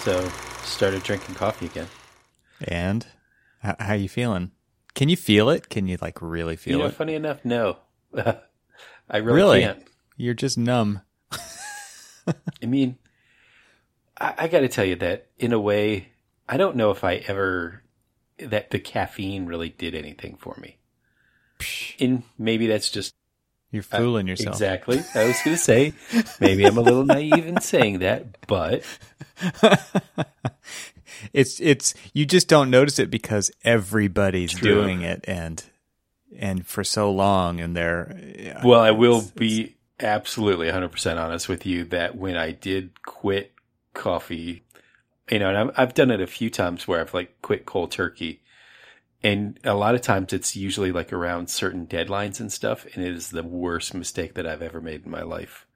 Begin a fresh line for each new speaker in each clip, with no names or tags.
So started drinking coffee again.
And how, how you feeling? Can you feel it? Can you like really feel it?
you know,
it?
funny enough, no. I really,
Really?
can't.
You're just numb.
I mean, I, I got to tell you that in a way, I don't know if I ever that the caffeine really did anything for me. And maybe that's just
You're uh, fooling yourself.
exactly. I was going to say maybe I'm a little naive in saying that, but
It's it's you just don't notice it because everybody's
True.
doing it and and for so long and they're yeah,
well, I will
it's-
be absolutely 100% honest with you that when I did quit coffee, you know, and I've, I've done it a few times where I've like quit cold turkey. And a lot of times it's usually like around certain deadlines and stuff. And it is the worst mistake that I've ever made in my life.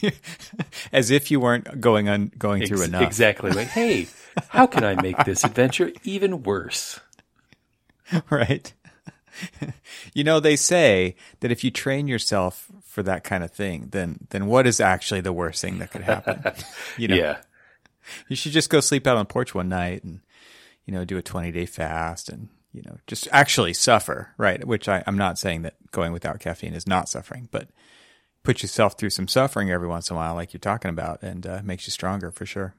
as if you weren't going on going through
Ex-
enough.
Exactly. Like, hey, how can I make this adventure even worse?
right? you know, they say that if you train yourself for that kind of thing, then then what is actually the worst thing that could happen? you know,
Yeah.
you should just go sleep out on the porch one night and you know do a twenty day fast and you know just actually suffer, right? Which I, I'm not saying that going without caffeine is not suffering, but put yourself through some suffering every once in a while, like you're talking about, and uh, makes you stronger for sure.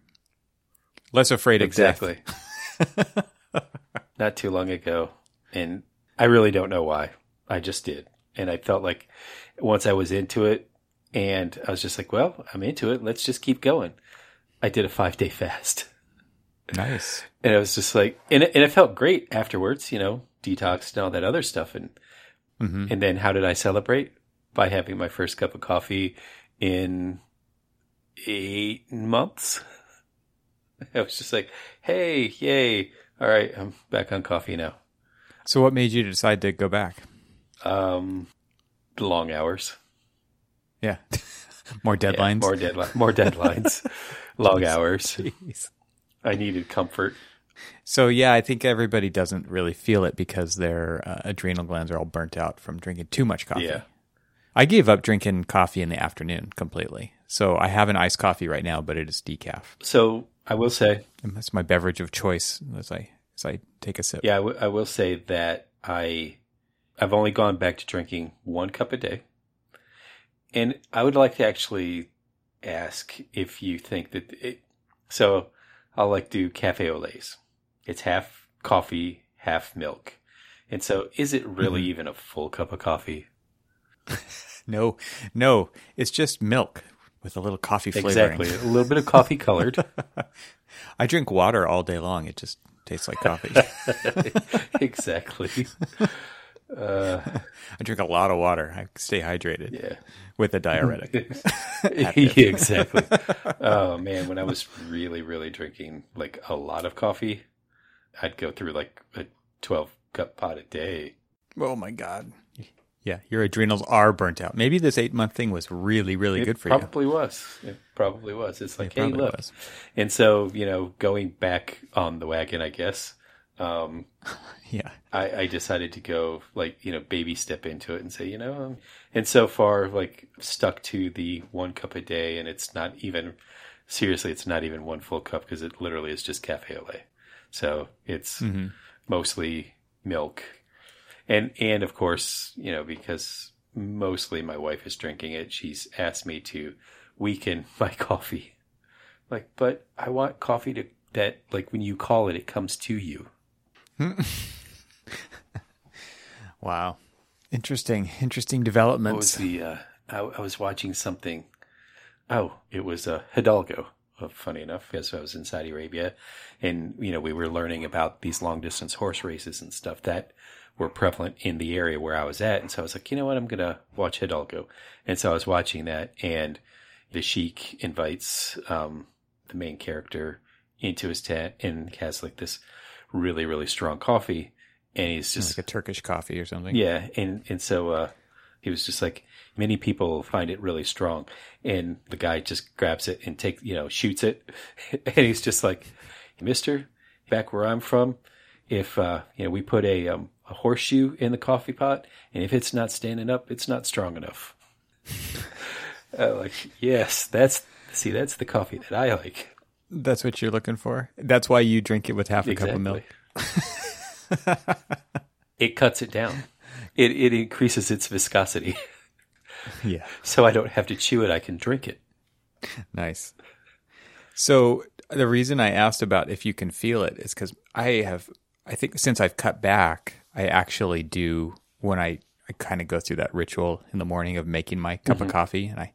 Less afraid of.
Exactly. Not too long ago. And I really don't know why. I just did. And I felt like once I was into it and I was just like, well, I'm into it. Let's just keep going. I did a five day fast.
Nice.
And I was just like, and it, and it felt great afterwards, you know, detoxed and all that other stuff. And,
hmm
and then how did I celebrate? By having my first cup of coffee in eight months. I was just like, hey, yay. All right, I'm back on coffee now.
So, what made you decide to go back?
Um, long hours.
Yeah. More
Yeah,
deadlines.
more deadline, more deadlines. long hours.
Jeez.
I needed comfort.
So yeah, I think everybody doesn't really feel it because their uh, adrenal glands are all burnt out from drinking too much coffee.
Yeah.
I gave up drinking coffee in the afternoon completely. So I have an iced coffee right now, but it is decaf.
So I will say,
And that's my beverage of choice as I as I take a sip.
yeah, I, w- I will say that I, I've only gone back to drinking one cup a day, and I would like to actually ask if you think that it. So I'll like do cafe au laits. It's half coffee, half milk, and so is it really
Mm-hmm.
even a full cup of coffee?
No, no, it's just milk with a little coffee flavoring.
Exactly, a little bit of coffee colored.
I drink water all day long. It just tastes like coffee.
exactly. Uh,
I drink a lot of water. I stay hydrated
yeah.
with a diuretic.
yeah, exactly. Oh man, when I was really, really drinking like a lot of coffee, I'd go through like a twelve cup pot a day.
Oh my god. Yeah, your adrenals are burnt out. Maybe this eight month thing was really, really
It
good for you.
probably was. It probably was. It's like,
It
hey, look.
was.
And so, you know, going back on the wagon, I guess, um,
Yeah.
I, I decided to go like, you know, baby step into it and say, you know, um, and so far, like, stuck to the one cup a day, and it's not even, seriously, it's not even one full cup because it literally is just cafe au lait. So it's
hmm
mostly milk. And, and of course, you know, because mostly my wife is drinking it, she's asked me to weaken my coffee. Like, but I want coffee to, that, like, when you call it, it comes to you.
Wow. Interesting. Interesting
What was
developments.
the, uh, I, I was watching something. Oh, it was uh, Hidalgo. Uh, funny enough, because I was in Saudi Arabia, and you know we were learning about these long distance horse races and stuff that were prevalent in the area where I was at, and so I was like, you know what, I'm gonna watch Hidalgo, and so I was watching that, and the sheik invites um, the main character into his tent and has like this really really strong coffee, and he's just
like a Turkish coffee or something.
yeah, and and so uh, he was just like many people find it really strong, and the guy just grabs it and take you know shoots it, and he's just like, Mister, back where I'm from, if uh, you know we put a um, a horseshoe in the coffee pot, and if it's not standing up, it's not strong enough. uh, like yes, that's see that's the coffee that I like.
That's what you're looking for. That's why you drink it with half a cup of milk.
it cuts it down. It it increases its viscosity.
Yeah.
So I don't have to chew it. I can drink it.
Nice. So the reason I asked about if you can feel it is because I have, I think since I've cut back, I actually do when I, I kind of go through that ritual in the morning of making my cup
Mm-hmm.
of coffee, and I,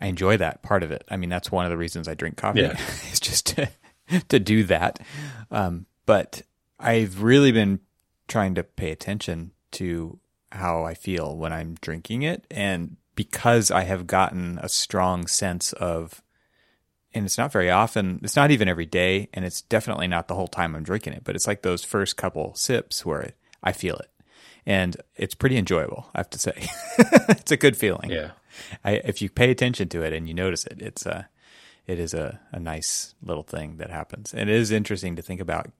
I enjoy that part of it. I mean, that's one of the reasons I drink coffee.
Yeah.
is just to to do that. Um, but I've really been trying to pay attention to how I feel when I'm drinking it. And because I have gotten a strong sense of, and it's not very often, it's not even every day, and it's definitely not the whole time I'm drinking it, but it's like those first couple sips where it, I feel it. And it's pretty enjoyable, I have to say. it's a good feeling.
Yeah.
I, if you pay attention to it and you notice it, it's a, it is a, a nice little thing that happens. And it is interesting to think about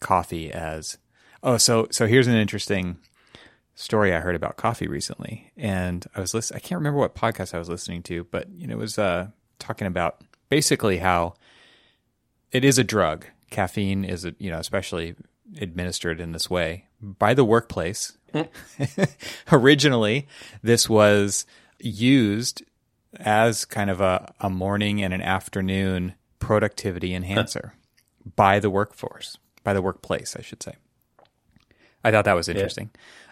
coffee as, oh, so, so here's an interesting story I heard about coffee recently. And I was listening, I can't remember what podcast I was listening to, but you know, it was, uh, talking about basically how it is a drug. Caffeine is, a, you know, especially administered in this way by the workplace. Originally, this was used as kind of a, a morning and an afternoon productivity enhancer by the workforce, by the workplace, I should say. I thought that was interesting.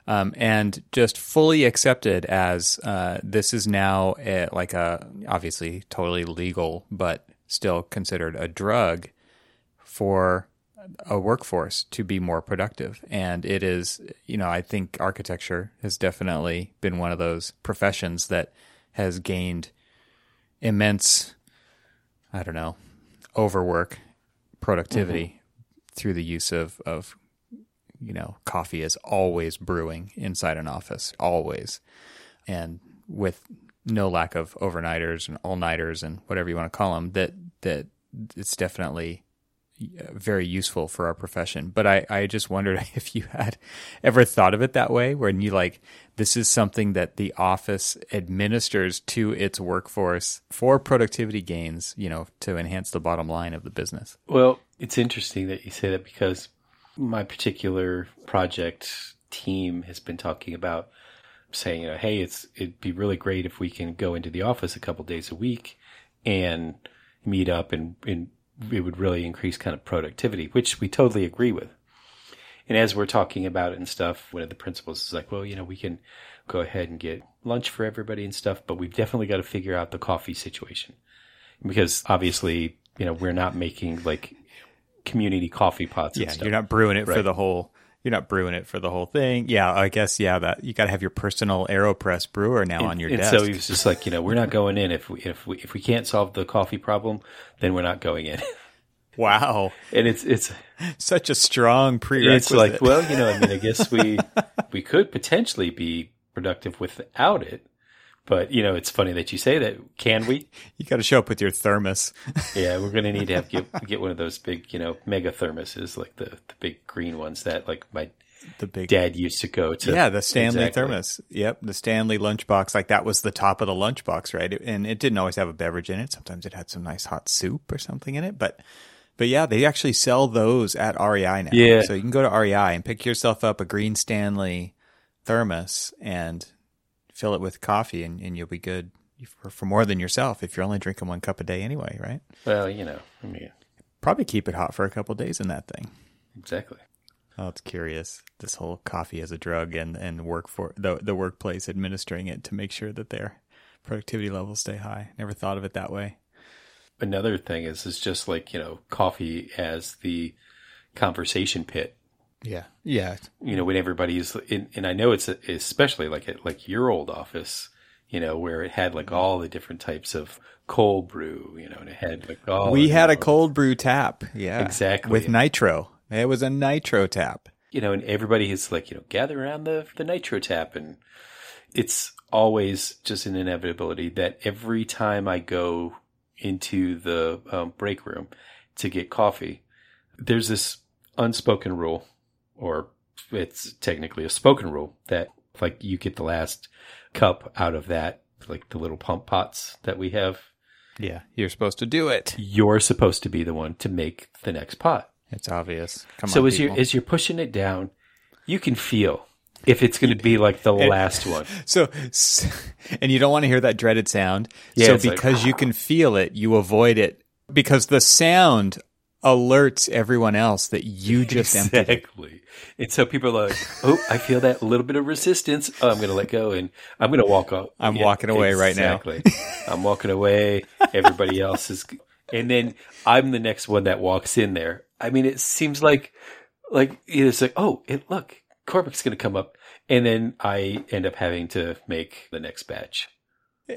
Um, and just fully accepted as uh, this is now a, like a obviously totally legal, but still considered a drug for a workforce to be more productive. And it is, you know, I think architecture has definitely been one of those professions that has gained immense, I don't know, overwork productivity mm-hmm. through the use of, of, you know, coffee is always brewing inside an office, always. And with no lack of overnighters and all nighters and whatever you want to call them, that, that it's definitely Uh, very useful for our profession. But I, I just wondered if you had ever thought of it that way, where you like, this is something that the office administers to its workforce for productivity gains, you know, to enhance the bottom line of the business.
Well, it's interesting that you say that because my particular project team has been talking about saying, you know, hey, it's it'd be really great if we can go into the office a couple days a week and meet up and, and it would really increase kind of productivity, which we totally agree with. And as we're talking about it and stuff, one of the principals is like, well, you know, we can go ahead and get lunch for everybody and stuff, but we've definitely got to figure out the coffee situation because obviously, you know, we're not making like community coffee pots.
Yeah,
and stuff.
you're not brewing it for the whole. You're not brewing it for the whole thing. Yeah, I guess. Yeah, that you got to have your personal Aeropress brewer now on your
and
desk.
so he was just like, you know, we're not going in if we if we if we can't solve the coffee problem, then we're not going in.
wow,
and it's it's
such a strong prerequisite.
it's like, well, you know, I mean, I guess we we could potentially be productive without it, but you know, it's funny that you say that. Can we?
you got to show up with your thermos.
Yeah, we're gonna need to have get get one of those big, you know, mega thermoses, like the the big green ones that like my
The big
dad used to go to.
Yeah, the Stanley
Exactly.
thermos. Yep, the Stanley lunchbox. Like that was the top of the lunchbox, right? It- and it didn't always have a beverage in it. Sometimes it had some nice hot soup or something in it. But, but yeah, they actually sell those at REI now.
Yeah.
So you can go to REI and pick yourself up a green Stanley thermos and fill it with coffee, and, and you'll be good for, for more than yourself if you're only drinking one cup a day anyway, right?
Well, you know, I mean,
Probably keep it hot for a couple days in that thing.
exactly.
Oh, it's curious. This whole coffee as a drug and, and work for the the workplace administering it to make sure that their productivity levels stay high. Never thought of it that way.
Another thing is, is just like you know, coffee as the conversation pit.
Yeah. Yeah.
You know, when everybody's in, and I know it's especially like at like your old office, you know, where it had like all the different types of cold brew, you know, and it had like all
we had a cold brew tap. Yeah.
Exactly.
With nitro. It was a nitro tap.
you know, and everybody is like, you know, gather around the the nitro tap, and it's always just an inevitability that every time I go into the um, break room to get coffee, there's this unspoken rule, or it's technically a spoken rule that like you get the last cup out of that, like the little pump pots that we have
Yeah, you're supposed to do it.
You're supposed to be the one to make the next pot.
It's obvious. Come on.
so
on,
as you're as you're pushing it down, you can feel if it's going to be like the last one.
So, and you don't want to hear that dreaded sound.
Yeah,
so
it's like,
because you ah. can feel it, you avoid it because the sound alerts everyone else that you just emptied.
Exactly. And so people are like, "Oh, I feel that little bit of resistance. Oh, I'm going to let go, and I'm going to walk off.
I'm walking away right now.
Exactly. I'm walking away. Everybody else is, and then I'm the next one that walks in there. I mean, it seems like, like it's like, oh, it look, Cormac's going to come up, and then I end up having to make the next batch.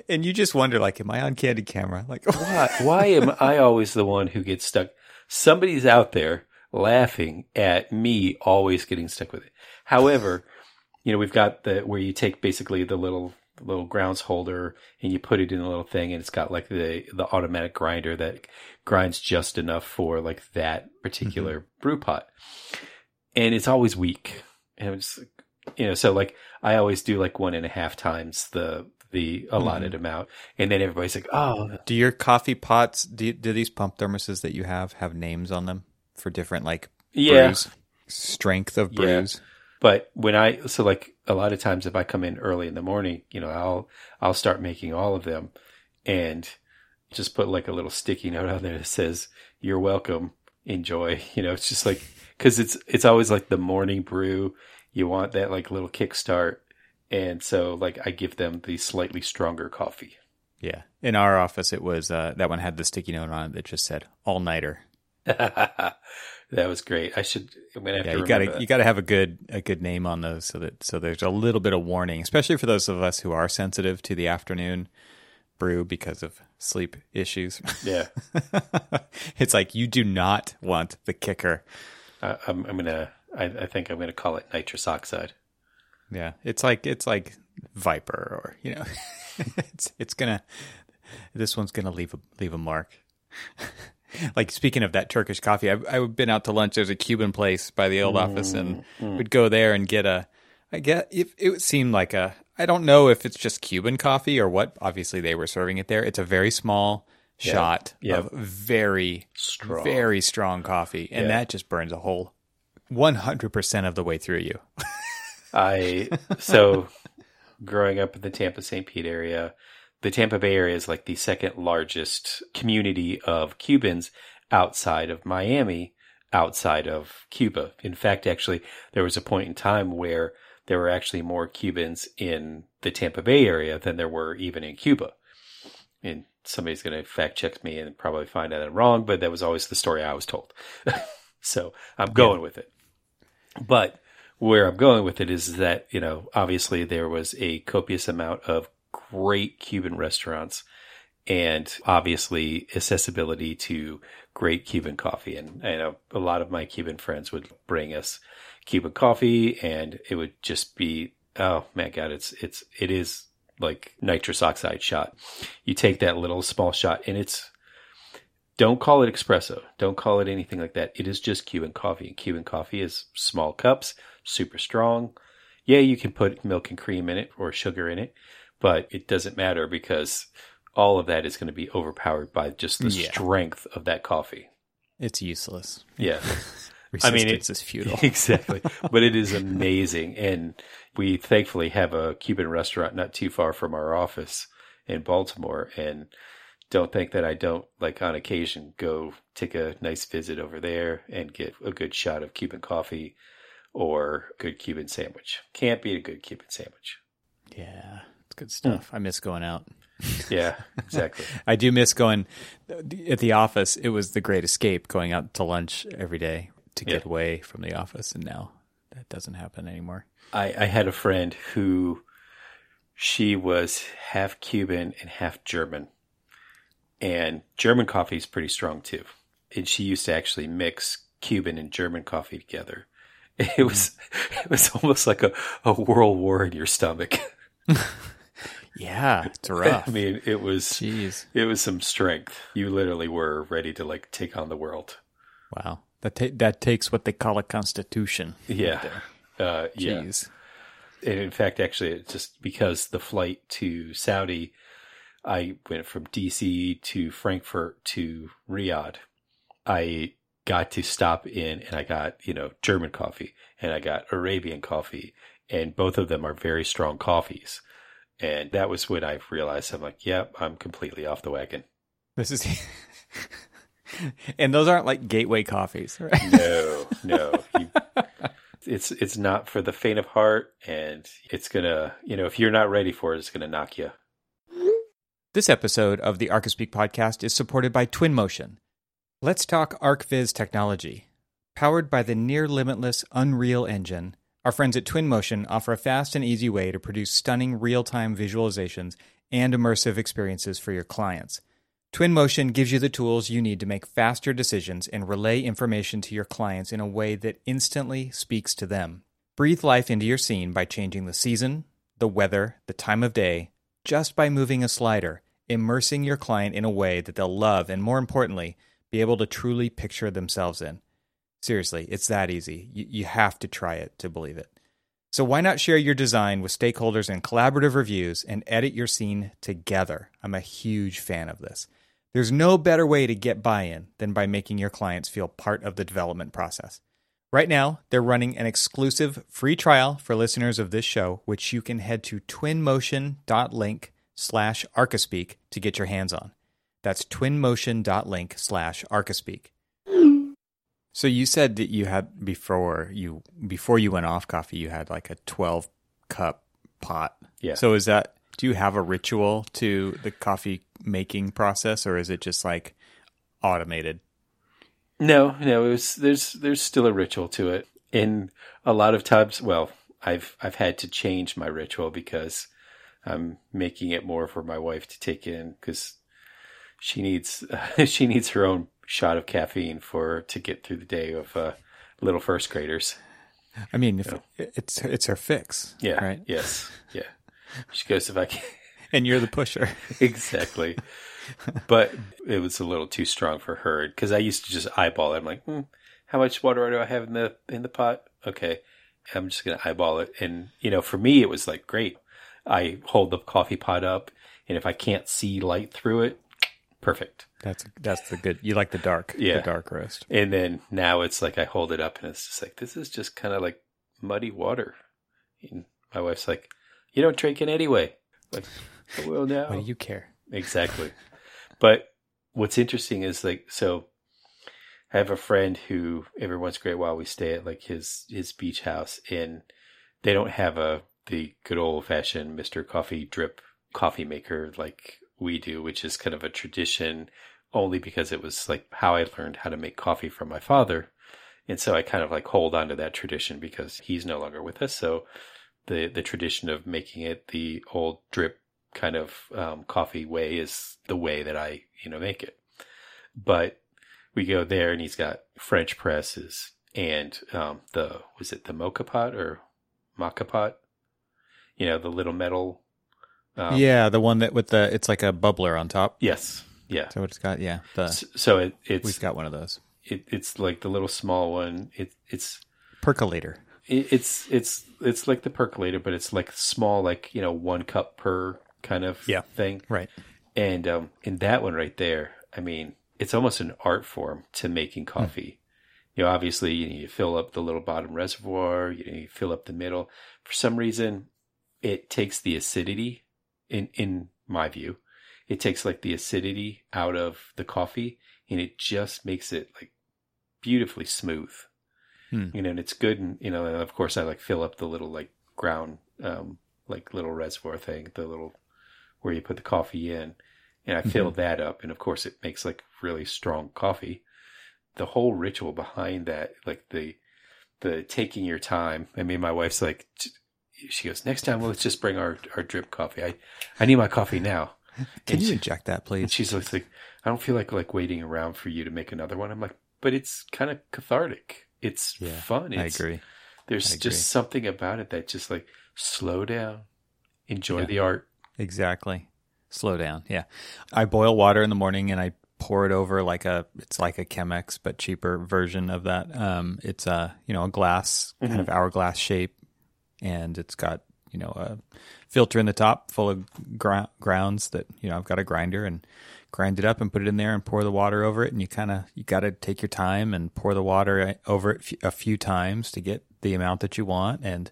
And you just wonder, like, am I on candid camera? Like,
Why, why am I always the one who gets stuck? Somebody's out there laughing at me always getting stuck with it. However, you know, we've got the where you take basically the little little grounds holder and you put it in a little thing and it's got like the the automatic grinder that grinds just enough for like that particular mm-hmm. brew pot. And it's always weak. And it's you know, so like I always do like one and a half times the the allotted mm-hmm. amount. And then everybody's like, Oh,
do your coffee pots, do, do these pump thermoses that you have have names on them for different, like,
yeah.
brews? Strength of
Yeah.
brews?
But when I so like a lot of times if I come in early in the morning, you know, I'll I'll start making all of them and just put like a little sticky note on there that says you're welcome, enjoy. You know, it's just like cuz it's it's always like the morning brew. You want that like little kickstart. And so like I give them the slightly stronger coffee.
Yeah. In our office, it was, uh, that one had the sticky note on it that just said all nighter.
that was great. I should I'm to have
Yeah,
to
you gotta
that.
you gotta have a good a good name on those so that so there's a little bit of warning, especially for those of us who are sensitive to the afternoon brew because of sleep issues.
yeah.
it's like you do not want the kicker.
I, I'm I'm going to I, I think I'm going to call it nitrous oxide.
Yeah, it's like it's like Viper or you know, it's it's gonna this one's gonna leave a leave a mark. like speaking of that Turkish coffee, I've I've been out to lunch. There's a Cuban place by the old office, and mm, mm. would go there and get a. I get if it would seem like a. I don't know if it's just Cuban coffee or what. Obviously, they were serving it there. It's a very small shot
Yeah.
of very
Strong.
very strong coffee, and
Yeah.
that just burns a hole. One hundred percent of the way through you.
I so growing up in the Tampa St. Pete area, the Tampa Bay area is like the second largest community of Cubans outside of Miami, outside of Cuba. In fact, actually, there was a point in time where there were actually more Cubans in the Tampa Bay area than there were even in Cuba. And somebody's going to fact check me and probably find out I'm wrong, but that was always the story I was told. so I'm going with it. But where I'm going with it is that, you know, obviously there was a copious amount of great Cuban restaurants and obviously accessibility to great Cuban coffee. And I know a lot of my Cuban friends would bring us Cuban coffee and it would just be, oh my God, it's, it's, it is like nitrous oxide shot. You take that little small shot and it's, don't call it espresso. Don't call it anything like that. It is just Cuban coffee. And Cuban coffee is small cups, super strong. Yeah, you can put milk and cream in it or sugar in it, but it doesn't matter because all of that is going to be overpowered by just the
Yeah.
strength of that coffee.
It's useless.
Yeah. I mean, it-
is futile.
exactly. But it is amazing. And we thankfully have a Cuban restaurant not too far from our office in Baltimore. And don't think that I don't, like, on occasion, go take a nice visit over there and get a good shot of Cuban coffee or a good Cuban sandwich. Can't beat a good Cuban sandwich.
Yeah, it's good stuff. Hmm. I miss going out.
Yeah, exactly.
I do miss going at the office. It was the great escape going out to lunch every day to get
Yeah.
away from the office, and now that doesn't happen anymore.
I, I had a friend who she was half Cuban and half German. And German coffee is pretty strong too. And she used to actually mix Cuban and German coffee together. It was it was almost like a, a world war in your stomach.
Yeah, it's rough.
I mean, it was
Jeez,
it was some strength. You literally were ready to like take on the world.
wow. That ta- that takes what they call a constitution.
Yeah. Uh, yeah.
Jeez.
And in fact, actually, it's just because the flight to Saudi I went from DC to Frankfurt to Riyadh. I got to stop in and I got, you know, German coffee and I got Arabian coffee and both of them are very strong coffees. And that was when I realized I'm like, yep, I'm completely off the wagon.
This is, and those aren't like gateway coffees, right?
No, no. You, it's it's not for the faint of heart, and it's gonna, you know, if you're not ready for it, it's gonna knock you.
This episode of the Archispeak podcast is supported by Twinmotion. Let's talk ArchViz technology. Powered by the near limitless Unreal Engine, our friends at Twinmotion offer a fast and easy way to produce stunning real time visualizations and immersive experiences for your clients. Twinmotion gives you the tools you need to make faster decisions and relay information to your clients in a way that instantly speaks to them. Breathe life into your scene by changing the season, the weather, the time of day, just by moving a slider, immersing your client in a way that they'll love and, more importantly, be able to truly picture themselves in. Seriously, it's that easy. You, you have to try it to believe it. So why not share your design with stakeholders in collaborative reviews and edit your scene together? I'm a huge fan of this. There's no better way to get buy in than by making your clients feel part of the development process. Right now, they're running an exclusive free trial for listeners of this show, which you can head to twinmotion.link slash archispeak to get your hands on. That's twinmotion.link slash archispeak. So you said that you had before you before you went off coffee, you had like a twelve cup pot.
Yeah.
So is that do you have a ritual to the coffee making process, or is it just like automated?
No, no, it was there's there's still a ritual to it. And a lot of times, well, I've I've had to change my ritual because I'm making it more for my wife to take in because she needs uh, she needs her own shot of caffeine for to get through the day of uh, little first graders.
I mean, if it's it's her fix,
Yeah.
right?
Yes. Yeah. She goes if I can.
And you're the pusher.
exactly. But it was a little too strong for her because I used to just eyeball it. I'm like, hmm, how much water do I have in the in the pot? Okay, I'm just gonna eyeball it. And you know, for me, it was like great. I hold the coffee pot up, and if I can't see light through it, perfect.
That's that's the good. You like the dark,
Yeah.
the dark roast.
And then now it's like I hold it up, and it's just like this is just kind of like muddy water. And my wife's like, "You don't drink it anyway." Like, oh, well, now.
What do you care?
Exactly. but what's interesting is like so I have a friend who every once in a great while we stay at like his his beach house and they don't have a the good old fashioned Mr. Coffee drip coffee maker like we do, which is kind of a tradition only because it was like how I learned how to make coffee from my father. And so I kind of like hold on to that tradition because he's no longer with us. So the the tradition of making it the old drip kind of um, coffee way is the way that I you know make it. But we go there and he's got French presses and um, the was it the mocha pot or maca pot? You know the little metal. Um,
yeah, the one that with the it's like a bubbler on top.
Yes. Yeah.
So it's got yeah. The
So it, it's
we've got one of those
it, it's like the little small one. It, it's
percolator.
it, it's it's it's like the percolator, but it's like small, like you know, one cup per kind of
Yeah.
thing.
Right.
And um, in that one right there, I mean, it's almost an art form to making
Hmm.
coffee. You know, obviously, you, you fill up the little bottom reservoir, you, you fill up the middle. For some reason, it takes the acidity, in in my view, it takes like the acidity out of the coffee, and it just makes it like beautifully smooth.
Hmm.
You know, and it's good. And you know, and of course, I like fill up the little like ground, um, like little reservoir thing, the little where you put the coffee in, and I fill that up, and of course, it makes like really strong coffee. The whole ritual behind that, like the the taking your time. I mean, my wife's like, she goes, next time, well, let's just bring our our drip coffee. I I need my coffee now.
Can
And
you
she-
inject that,
and
please?
she's like, I don't feel like like waiting around for you to make another one. I'm like, but it's kind of cathartic. It's
Yeah,
fun.
I agree.
There's
I agree.
just something about it that just like slow down, enjoy
Yeah.
the art.
Exactly. Slow down. Yeah. I boil water in the morning and I pour it over like a it's like a Chemex but cheaper version of that. Um it's a, you know, a glass kind of hourglass shape and it's got you know a filter in the top full of gr- grounds that you know I've got a grinder and grind it up and put it in there and pour the water over it and you kind of you got to take your time and pour the water over it a few times to get the amount that you want and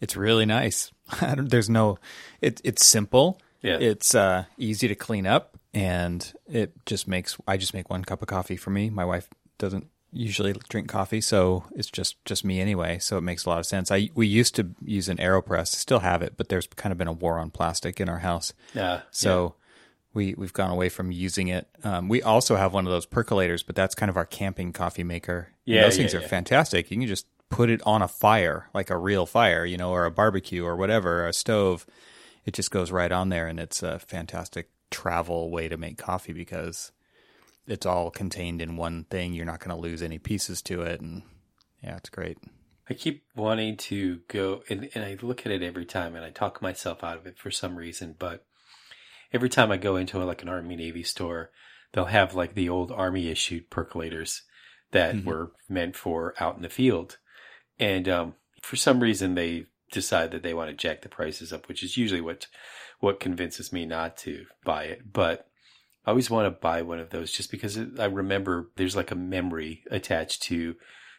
it's really nice. There's no it, it's simple.
Yeah.
It's uh, easy to clean up and it just makes I just make one cup of coffee for me. My wife doesn't usually drink coffee, so it's just just me anyway. So it makes a lot of sense. I we used to use an Aeropress, still have it, but there's kind of been a war on plastic in our house.
Yeah.
So we we've gone away from using it. Um, we also have one of those percolators, but that's kind of our camping coffee maker. And
Yeah,
those
yeah,
things are
yeah.
fantastic. You can just put it on a fire, like a real fire, you know, or a barbecue or whatever, a stove. It just goes right on there, and it's a fantastic travel way to make coffee because it's all contained in one thing. You're not going to lose any pieces to it, and yeah, it's great.
I keep wanting to go, and, and I look at it every time, and I talk myself out of it for some reason. But every time I go into like an Army Navy store, they'll have like the old Army issued percolators that
Mhm.
were meant for out in the field, and um, for some reason they decide that they want to jack the prices up, which is usually what what convinces me not to buy it. But I always want to buy one of those just because I remember there's like a memory attached to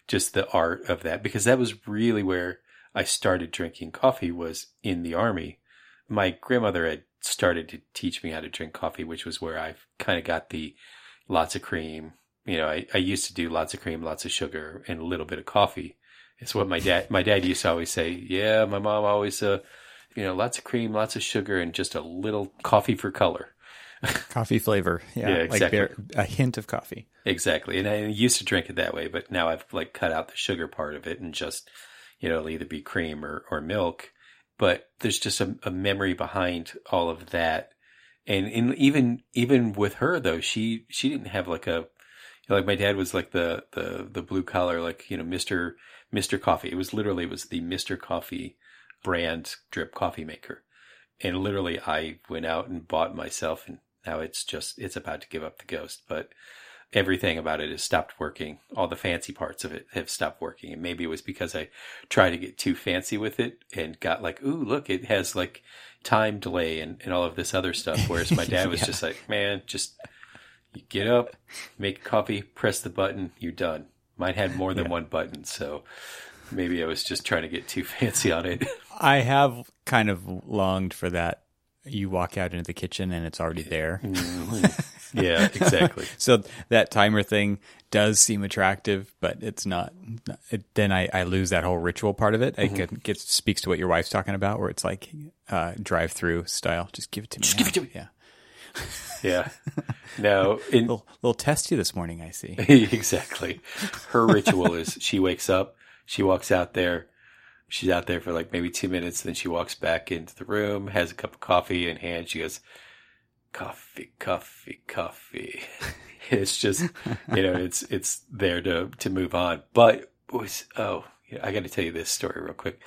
just the art of that because that was really where I started drinking coffee was in the army. My grandmother had started to teach me how to drink coffee, which was where I kind of got the lots of cream. You know, I, I used to do lots of cream, lots of sugar, and a little bit of coffee. It's what my dad my dad used to always say. Yeah, my mom always uh, you know, lots of cream, lots of sugar, and just a little coffee for color.
Coffee flavor, yeah,
Yeah,
like
exactly.
bare- a hint of coffee.
Exactly. And I used to drink it that way, but now I've like cut out the sugar part of it and just, you know, it'll either be cream or, or milk. But there's just a, a memory behind all of that. And in, even, even with her though, she, she didn't have like a, you know, like my dad was like the, the, the blue collar, like, you know, Mr. Mr. Coffee. It was literally, it was the Mr. Coffee brand drip coffee maker. And literally I went out and bought myself and now it's just, it's about to give up the ghost, but everything about it has stopped working. All the fancy parts of it have stopped working. And maybe it was because I tried to get too fancy with it and got like, ooh, look, it has like time delay and, and all of this other stuff. Whereas my dad was
Yeah.
just like, man, just you get up, make coffee, press the button, you're done. Mine had more than
Yeah.
one button. So maybe I was just trying to get too fancy on it.
I have kind of longed for that. You walk out into the kitchen and it's already there.
yeah, exactly.
So that timer thing does seem attractive, but it's not. It, then I, I lose that whole ritual part of it.
Mm-hmm.
It gets speaks to what your wife's talking about, where it's like uh, drive through style. Just give it to me.
Just give it to me.
Yeah.
Yeah. No, in,
little, little testy this morning. I see.
exactly. Her ritual is she wakes up, she walks out there, she's out there for like maybe two minutes, then she walks back into the room, has a cup of coffee in hand. She goes, coffee, coffee, coffee. it's just, you know, it's, it's there to, to move on. But was, oh, I got to tell you this story real quick.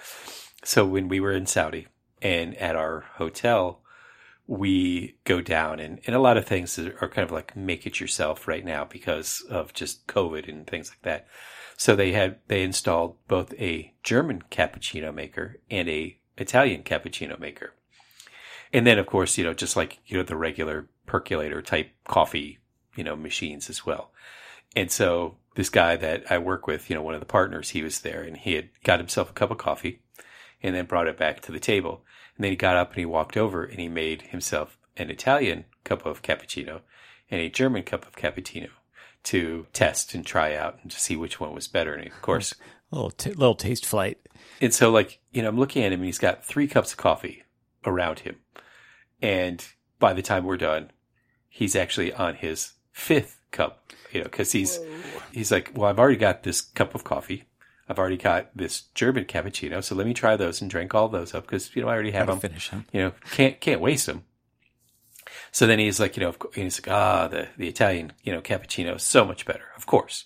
So when we were in Saudi and at our hotel, we go down and, and a lot of things are kind of like make it yourself right now because of just COVID and things like that. So they had, they installed both a German cappuccino maker and a Italian cappuccino maker. And then of course, you know, just like, you know, the regular percolator type coffee, you know, machines as well. And so this guy that I work with, you know, one of the partners, he was there and he had got himself a cup of coffee and then brought it back to the table. And then he got up and he walked over and he made himself an Italian cup of cappuccino and a German cup of cappuccino to test and try out and to see which one was better. And of course,
little t- little taste flight.
and so like, you know, I'm looking at him and he's got three cups of coffee around him. And by the time we're done, he's actually on his fifth cup, you know, cause he's, he's like, well, I've already got this cup of coffee. I've already got this German cappuccino. So let me try those and drink all those up. Cause, you know, I already have
Gotta
them
finish them.
you know, can't can't waste them. So then he's like, you know, of cour- and he's like, ah, the the Italian, you know, cappuccino is so much better, of course,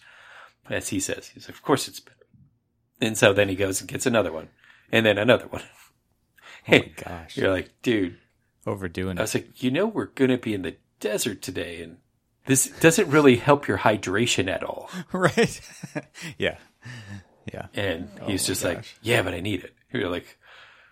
as he says. He's like, of course it's better. And so then he goes and gets another one, and then another one.
Oh my
Hey,
gosh,
you're like, dude.
overdoing it.
I was like, you know, we're gonna be in the desert today, and this doesn't really help your hydration at all.
right? yeah, yeah.
And he's
Oh
just like, yeah, but I need it. You're like,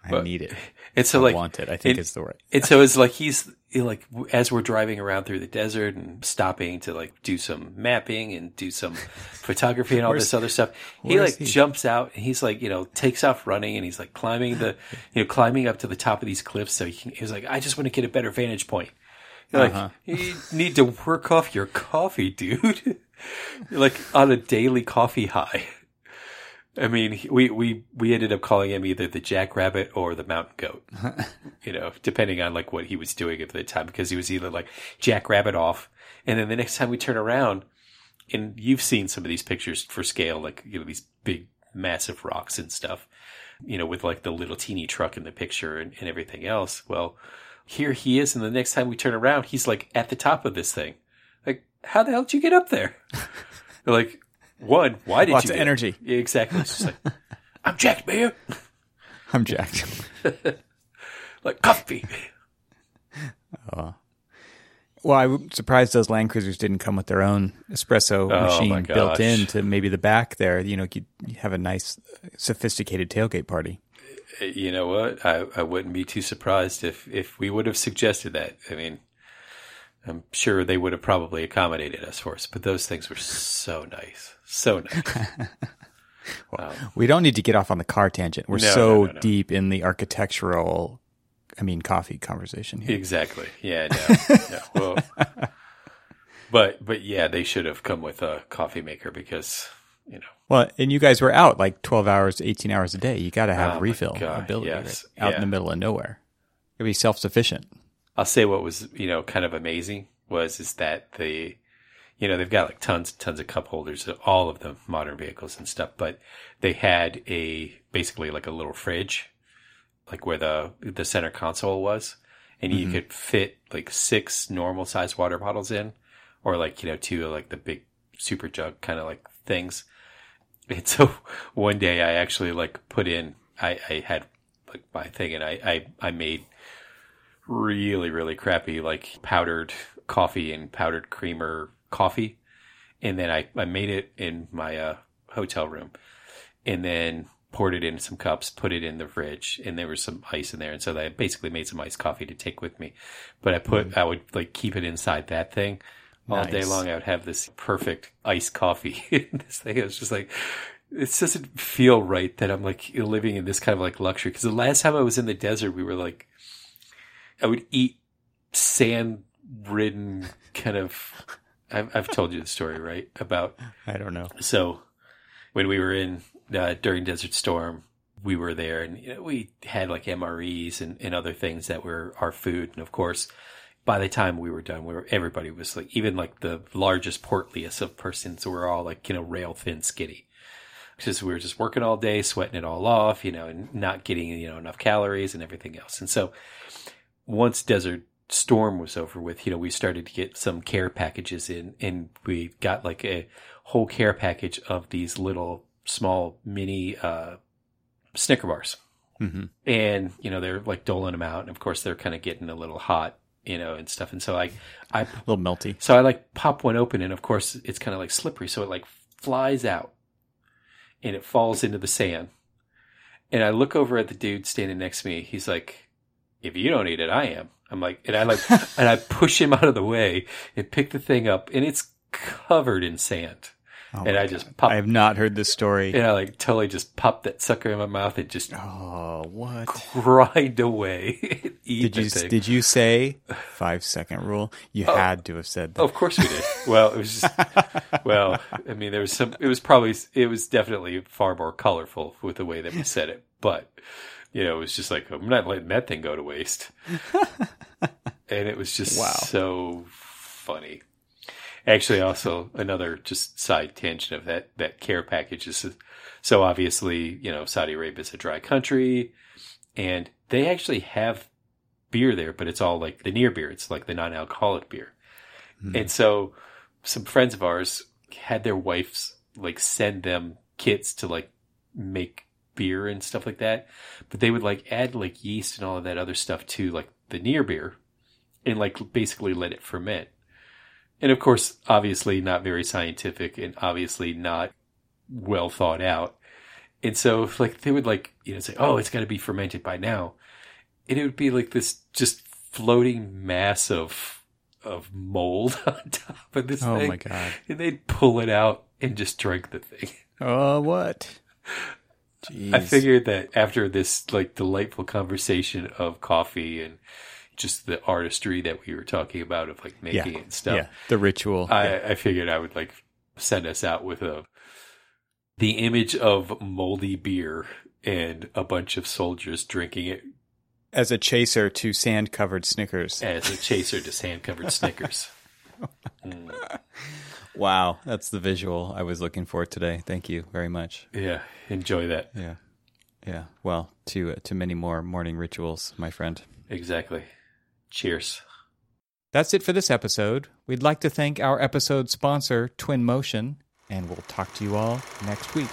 I
But-
need it.
And so
I
like
want it. I think
it-
it's the right.
And so it's like he's like as we're driving around through the desert and stopping to like do some mapping and do some photography and all this other stuff. He like
he?
jumps out and he's like, you know, takes off running and he's like climbing the, you know, climbing up to the top of these cliffs. So he can, he was like, I just want to get a better vantage point. You're Like
Uh-huh.
you need to work off your coffee, dude. You're like on a daily coffee high. I mean, we, we, we ended up calling him either the jackrabbit or the mountain goat, you know, depending on like what he was doing at the time, because he was either like jackrabbit off. And then the next time we turn around and you've seen some of these pictures for scale, like, you know, these big, massive rocks and stuff, you know, with like the little teeny truck in the picture and, and everything else. Well, here he is. And the next time we turn around, he's like at the top of this thing. Like, how the hell did you get up there? Like, one, why did
Lots
you
of
get-
energy.
Exactly. It's just like, I'm jacked, man.
I'm jacked.
Like coffee. Oh.
well, I'm surprised those Land Cruisers didn't come with their own espresso
Oh,
machine built
gosh.
into maybe the back there. You know, you you have a nice, sophisticated tailgate party.
Uh, you know what? I, I wouldn't be too surprised if, if we would have suggested that. I mean, I'm sure they would have probably accommodated us for us, but those things were so nice. So nice. Wow.
We don't need to get off on the car tangent. We're
No,
so
no, no,
deep in the architectural, I mean, coffee conversation here.
Exactly. Yeah, no. Well, but, but yeah, they should have come with a coffee maker because, you know,
Well, and you guys were out like 12 hours, 18 hours a day. You got to have
Oh
refill
God,
ability
yes.
right? out
Yeah.
in the middle of nowhere. You'll be self sufficient.
I'll say what was, you know, kind of amazing was is that the, you know, they've got like tons and tons of cup holders, all of the modern vehicles and stuff, but they had a basically like a little fridge, like where the the center console was, and you mm-hmm. could fit like six normal sized water bottles in, or like you know two like the big super jug kind of like things. And so one day I actually like put in, I, I had like my thing, and I I, I made really, really crappy, like powdered coffee and powdered creamer coffee. And then I, I made it in my uh, hotel room and then poured it in some cups, put it in the fridge, and there was some ice in there. And so I basically made some iced coffee to take with me. But I put, I would like keep it inside that thing all day long. I would have this perfect iced coffee in this thing. It was just like, it doesn't feel right that I'm like living in this kind of like luxury. Cause the last time I was in the desert, we were like, I would eat sand ridden kind of. I've, I've told you the story, right? About
I don't know.
so when we were in uh, during Desert Storm, we were there and you know, we had like MREs and, and other things that were our food. And of course, by the time we were done, we were everybody was like even like the largest, portliest of persons were all like you know rail thin, skinny. Because we were just working all day, sweating it all off, you know, and not getting you know enough calories and everything else. And so once Desert Storm was over with, you know, we started to get some care packages in, and we got like a whole care package of these little small mini uh, Snicker bars.
hmm
And you know they're like doling them out, and of course they're kind of getting a little hot, you know, and stuff. And so I, I
A little melty.
so I like pop one open, and of course it's kind of like slippery, so it like flies out, and it falls into the sand. And I look over at the dude standing next to me. He's like, "If you don't eat it, I am." I'm like, and I like, and I push him out of the way and pick the thing up, and it's covered in sand.
Oh
and I just pop,
I have not heard this story.
and I like totally just pop that sucker in my mouth and just
Oh, what?
grind away.
Did you
thing.
did you say five second rule? You oh. had to have said that.
Of course we did. Well, it was just, well, I mean, there was some, it was probably, it was definitely far more colorful with the way that we said it. But, you know, it was just like, I'm not letting that thing go to waste. and it was just
Wow.
so funny. Actually, also another just side tangent of that, that care package is so obviously, you know, Saudi Arabia is a dry country and they actually have beer there, but it's all like the near beer. It's like the non-alcoholic beer. Hmm. And so some friends of ours had their wives like send them kits to like make beer and stuff like that. But they would like add like yeast and all of that other stuff to like the near beer and like basically let it ferment. And of course, obviously not very scientific and obviously not well thought out. And so like they would like, you know, say, Oh, it's gotta be fermented by now. And it would be like this just floating mass of of mold on top of this
Oh
thing.
my god.
And they'd pull it out and just drink the thing.
Oh, what? Jeez.
I figured that after this like delightful conversation of coffee and just the artistry that we were talking about of like making it and stuff,
Yeah, the ritual.
I,
yeah.
I figured I would like send us out with a the image of moldy beer and a bunch of soldiers drinking it
As a chaser to sand covered Snickers.
as a chaser to sand covered Snickers. Mm,
Wow, that's the visual I was looking for today. Thank you very much.
yeah, enjoy that.
Yeah. Yeah. Well, to uh, to many more morning rituals, my friend.
Exactly. Cheers.
That's it for this episode. We'd like to thank our episode sponsor, Twinmotion, and we'll talk to you all next week.